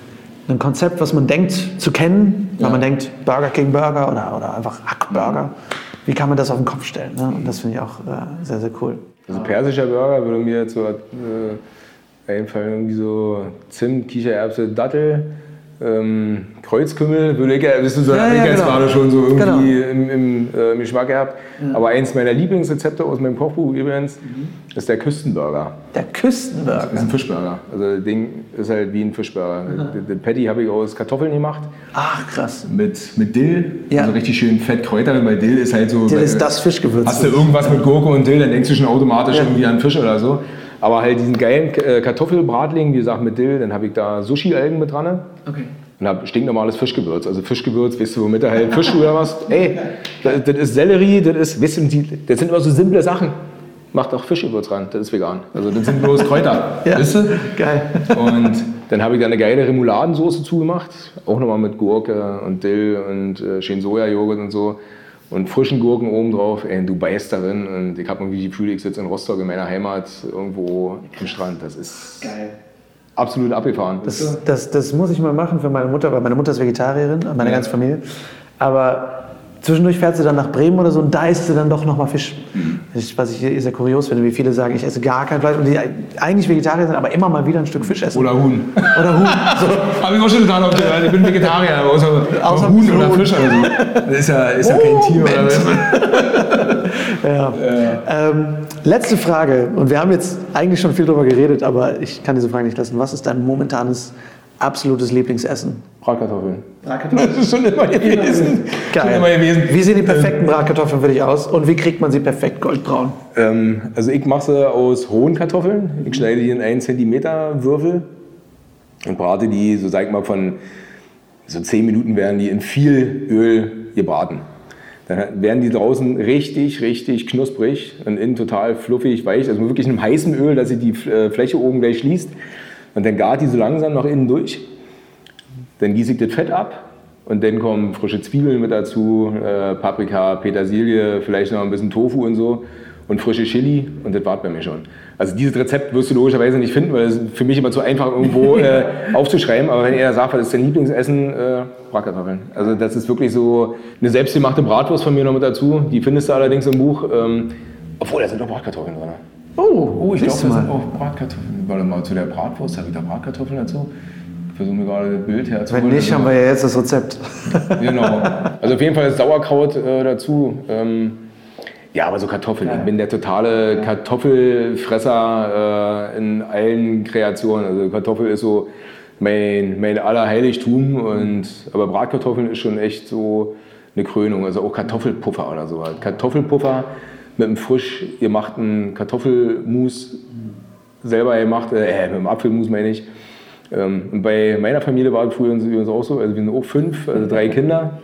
ein Konzept, was man denkt zu kennen, weil Ja. man denkt Burger King Burger oder, oder einfach Hackburger, wie kann man das auf den Kopf stellen? Ne? Und das finde ich auch äh, sehr, sehr cool. Also persischer Burger würde mir jetzt so äh, einfallen, irgendwie so Zimt, Kichererbse, Dattel, ähm, Kreuzkümmel, würde ich, ja- wissen Sie, Ja, habe ich ja, jetzt genau. gerade schon so irgendwie Genau. im, im, äh, im Geschmack gehabt. Aber eins meiner Lieblingsrezepte aus meinem Kochbuch übrigens ist der Küstenburger. Der Küstenburger. Das ist ein Fischburger. Also das Ding ist halt wie ein Fischburger. Den- Den Patty habe ich aus Kartoffeln gemacht. Ach, krass. Mit, mit Dill, Ja. also richtig schön fett Kräuter, weil Dill ist halt so... Dill ist das Fischgewürz. Hast du irgendwas mit Gurke und Dill, dann denkst du schon automatisch irgendwie an Fisch oder so. Aber halt diesen geilen äh, Kartoffelbratling, wie gesagt, mit Dill, dann habe ich da Sushi-Algen mit dran Okay. und habe stinknormales Fischgewürz. Also Fischgewürz, weißt du, womit er halt Fisch oder was? Ey, das, das ist Sellerie, das ist, weißt du, das sind immer so simple Sachen. Macht auch Fischgewürz ran, das ist vegan. Also das sind bloß Kräuter, Ja. weißt du? Geil. Und dann habe ich da eine geile Remouladensoße zugemacht, auch nochmal mit Gurke und Dill und äh, schön Sojajoghurt und so. Und frischen Gurken oben drauf, ey, du beißt darin. Und ich habe irgendwie die Gefühl, ich sitze in Rostock in meiner Heimat irgendwo am Strand. Das ist Geil. absolut abgefahren. Das, das, das muss ich mal machen für meine Mutter, weil meine Mutter ist Vegetarierin, meine Ja. ganze Familie. Aber zwischendurch fährt sie dann nach Bremen oder so und da isst sie dann doch nochmal Fisch. Was ich sehr kurios finde, wie viele sagen, ich esse gar kein Fleisch und die eigentlich Vegetarier sind, aber immer mal wieder ein Stück Fisch essen. Oder Huhn. Oder Huhn. So. Habe ich auch schon getan, ob ich ich bin Vegetarier, aber außer, Außer Huhn oder. Fisch oder so. Das ist ja, ist ja kein Tier oder was. Ja. Ähm, letzte Frage. Und wir haben jetzt eigentlich schon viel darüber geredet, aber ich kann diese Frage nicht lassen. Was ist dein momentanes absolutes Lieblingsessen? Bratkartoffeln. Das ist schon immer gewesen. Schon immer gewesen. Wie sehen die perfekten Bratkartoffeln für dich aus und wie kriegt man sie perfekt goldbraun? Ähm, also ich mache sie aus hohen Kartoffeln. Ich schneide die in 1 cm Würfel und brate die, so sag ich mal, von so 10 Minuten werden die in viel Öl gebraten. Dann werden die draußen richtig, richtig knusprig und innen total fluffig, weich. Also wirklich in einem heißen Öl, dass sich die äh, Fläche oben gleich schließt. Und dann gart die so langsam nach innen durch. Dann gieße ich das Fett ab und dann kommen frische Zwiebeln mit dazu, äh, Paprika, Petersilie, vielleicht noch ein bisschen Tofu und so und frische Chili und das war bei mir schon. Also dieses Rezept wirst du logischerweise nicht finden, weil es für mich immer zu einfach irgendwo äh, aufzuschreiben. Aber wenn er sagt, was ist dein Lieblingsessen, äh, Bratkartoffeln. Also das ist wirklich so eine selbstgemachte Bratwurst von mir noch mit dazu. Die findest du allerdings im Buch. Ähm, obwohl, da sind auch Bratkartoffeln drin. Oh, oh ich glaube, da sind auch Bratkartoffeln. Warte mal, zu der Bratwurst habe ich da Bratkartoffeln dazu. Ich versuche mir gerade das Bild herzuholen. Wenn nicht, haben wir ja jetzt das Rezept. genau. Also auf jeden Fall ist Sauerkraut äh, dazu. Ähm, ja, aber so Kartoffeln. Ich bin der totale Kartoffelfresser äh, in allen Kreationen. Also Kartoffel ist so mein, mein Allerheiligtum. Und, aber Bratkartoffeln ist schon echt so eine Krönung. Also auch Kartoffelpuffer oder so. Kartoffelpuffer mit einem frisch gemachten Kartoffelmus selber gemacht, äh, mit einem Apfelmus meine ich. Ähm, und bei meiner Familie war es früher übrigens auch so, also wir sind auch fünf, also drei Kinder.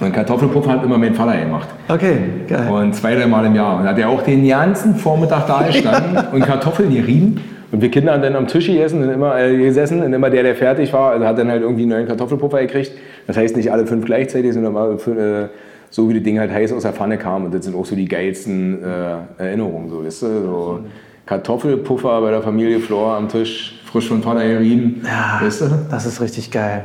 Und Kartoffelpuffer hat immer mein Vater gemacht. Okay, geil. Und zwei, drei Mal im Jahr. Und hat er auch den ganzen Vormittag da gestanden und Kartoffeln gerieben. Und wir Kinder haben dann am Tisch gegessen und immer, äh, gesessen und immer der, der fertig war, also hat dann halt irgendwie einen neuen Kartoffelpuffer gekriegt. Das heißt nicht alle fünf gleichzeitig, sondern mal äh, so wie das Ding halt heiß aus der Pfanne kam. Und das sind auch so die geilsten äh, Erinnerungen. So, weißt du? so Kartoffelpuffer bei der Familie Flor am Tisch, frisch von Vater gerieben. Ja, weißt du? das ist richtig geil.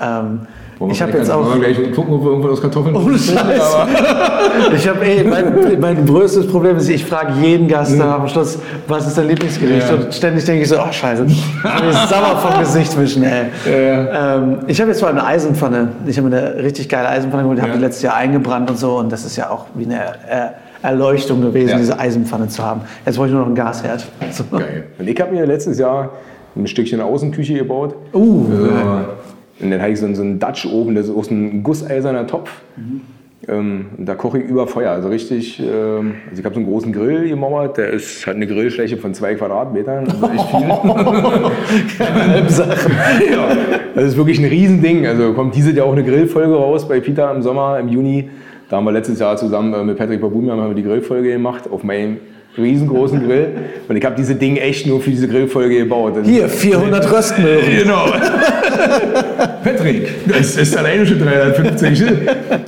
Ja. Ähm, ich habe jetzt auch. Gleich gucken, ob wir irgendwas aus Kartoffeln Ohne Scheiß. ich habe eh, mein, mein größtes Problem ist, ich frage jeden Gast mhm. am Schluss, was ist dein Lieblingsgericht? Ja. Und ständig denke ich so, oh Scheiße, ich will sauer vom Gesicht wischen, ey. Ja. Ähm, ich habe jetzt mal eine Eisenpfanne. Ich habe eine richtig geile Eisenpfanne geholt, die ja. habe ich letztes Jahr eingebrannt und so. Und das ist ja auch wie eine äh, Erleuchtung gewesen, ja. diese Eisenpfanne zu haben. Jetzt wollte ich nur noch einen Gasherd. So. Geil. Und ich habe mir letztes Jahr ein Stückchen Außenküche gebaut. Uh, äh, und dann habe ich so, so einen Dutch oben, das ist auch ein gusseiserner Topf. Mhm. Ähm, da koche ich über Feuer, also richtig. Ähm, also ich habe so einen großen Grill gemauert, der ist, hat eine Grillfläche von zwei Quadratmetern, also echt viel. Ja, das ist wirklich ein Riesending. Also kommt dieses Jahr auch eine Grillfolge raus bei Peter im Sommer, im Juni. Da haben wir letztes Jahr zusammen äh, mit Patrick Babumian haben wir die Grillfolge gemacht auf meinem riesengroßen Grill. Und ich habe diese Ding echt nur für diese Grillfolge gebaut. Hier, 400 Röstmöhren. Genau. Patrick, das ist alleine schon 350.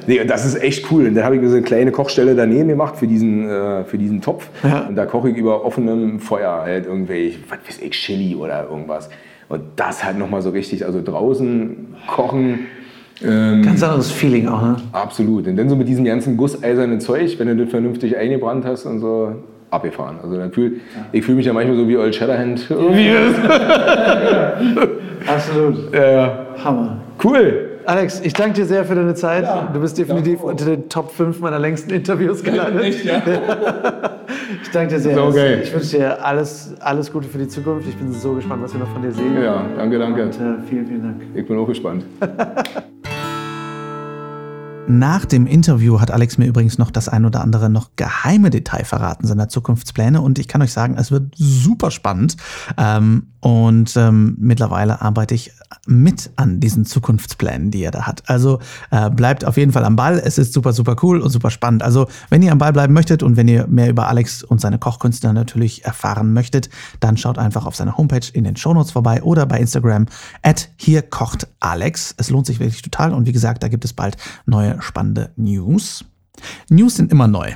nee, und das ist echt cool. Und dann habe ich so eine kleine Kochstelle daneben gemacht für diesen, äh, für diesen Topf. Ja. Und da koche ich über offenem Feuer halt irgendwelche, was weiß ich, Chili oder irgendwas. Und das halt nochmal so richtig, also draußen kochen. Ähm, Ganz anderes Feeling auch, ne? Absolut. Und dann so mit diesem ganzen gusseisernen Zeug, wenn du das vernünftig eingebrannt hast und so, abgefahren. Also dann fühl, ja. ich fühle mich ja manchmal so wie Old Shatterhand. Ja. Absolut. Ja. Hammer. Cool. Alex, ich danke dir sehr für deine Zeit. Ja. Du bist definitiv ja. unter den Top 5 meiner längsten Interviews gelandet. Echt, ja? ich danke dir sehr. So geil. Ich wünsche dir alles, alles Gute für die Zukunft. Ich bin so gespannt, was wir noch von dir sehen. Ja, danke, danke. Und, äh, vielen, vielen Dank. Ich bin auch gespannt. Nach dem Interview hat Alex mir übrigens noch das ein oder andere noch geheime Detail verraten seiner Zukunftspläne. Und ich kann euch sagen, es wird super spannend. Ähm, und ähm, mittlerweile arbeite ich mit an diesen Zukunftsplänen, die er da hat. Also äh, bleibt auf jeden Fall am Ball. Es ist super, super cool und super spannend. Also wenn ihr am Ball bleiben möchtet und wenn ihr mehr über Alex und seine Kochkünste natürlich erfahren möchtet, dann schaut einfach auf seiner Homepage in den Shownotes vorbei oder bei Instagram at hier kocht Alex. Es lohnt sich wirklich total und wie gesagt, da gibt es bald neue spannende News. News sind immer neu.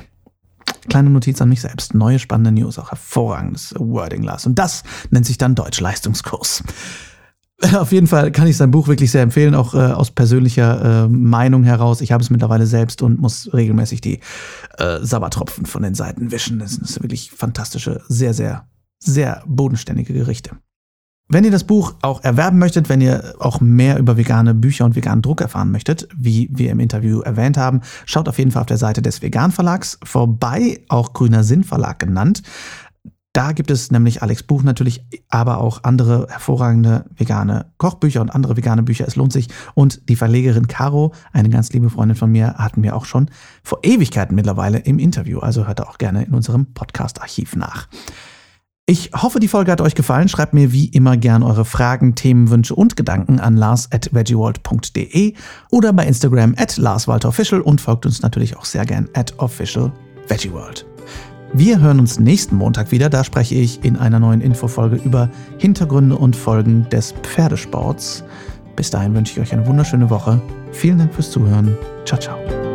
Kleine Notiz an mich selbst. Neue spannende News, auch hervorragendes Wording, Lars. Und das nennt sich dann Deutsch-Leistungskurs. Auf jeden Fall kann ich sein Buch wirklich sehr empfehlen, auch äh, aus persönlicher äh, Meinung heraus. Ich habe es mittlerweile selbst und muss regelmäßig die äh, Sabbertropfen von den Seiten wischen. Das sind wirklich fantastische, sehr, sehr, sehr bodenständige Gerichte. Wenn ihr das Buch auch erwerben möchtet, wenn ihr auch mehr über vegane Bücher und veganen Druck erfahren möchtet, wie wir im Interview erwähnt haben, schaut auf jeden Fall auf der Seite des Vegan Verlags vorbei, auch Grüner Sinn Verlag genannt. Da gibt es nämlich Alex Buch natürlich, aber auch andere hervorragende vegane Kochbücher und andere vegane Bücher. Es lohnt sich. Und die Verlegerin Caro, eine ganz liebe Freundin von mir, hatten wir auch schon vor Ewigkeiten mittlerweile im Interview. Also hört auch gerne in unserem Podcast-Archiv nach. Ich hoffe, die Folge hat euch gefallen. Schreibt mir wie immer gern eure Fragen, Themen, Wünsche und Gedanken an lars at veggieworld.de oder bei Instagram at larswalterofficial und folgt uns natürlich auch sehr gern at officialveggieworld. Wir hören uns nächsten Montag wieder. Da spreche ich in einer neuen Infofolge über Hintergründe und Folgen des Pferdesports. Bis dahin wünsche ich euch eine wunderschöne Woche. Vielen Dank fürs Zuhören. Ciao, ciao.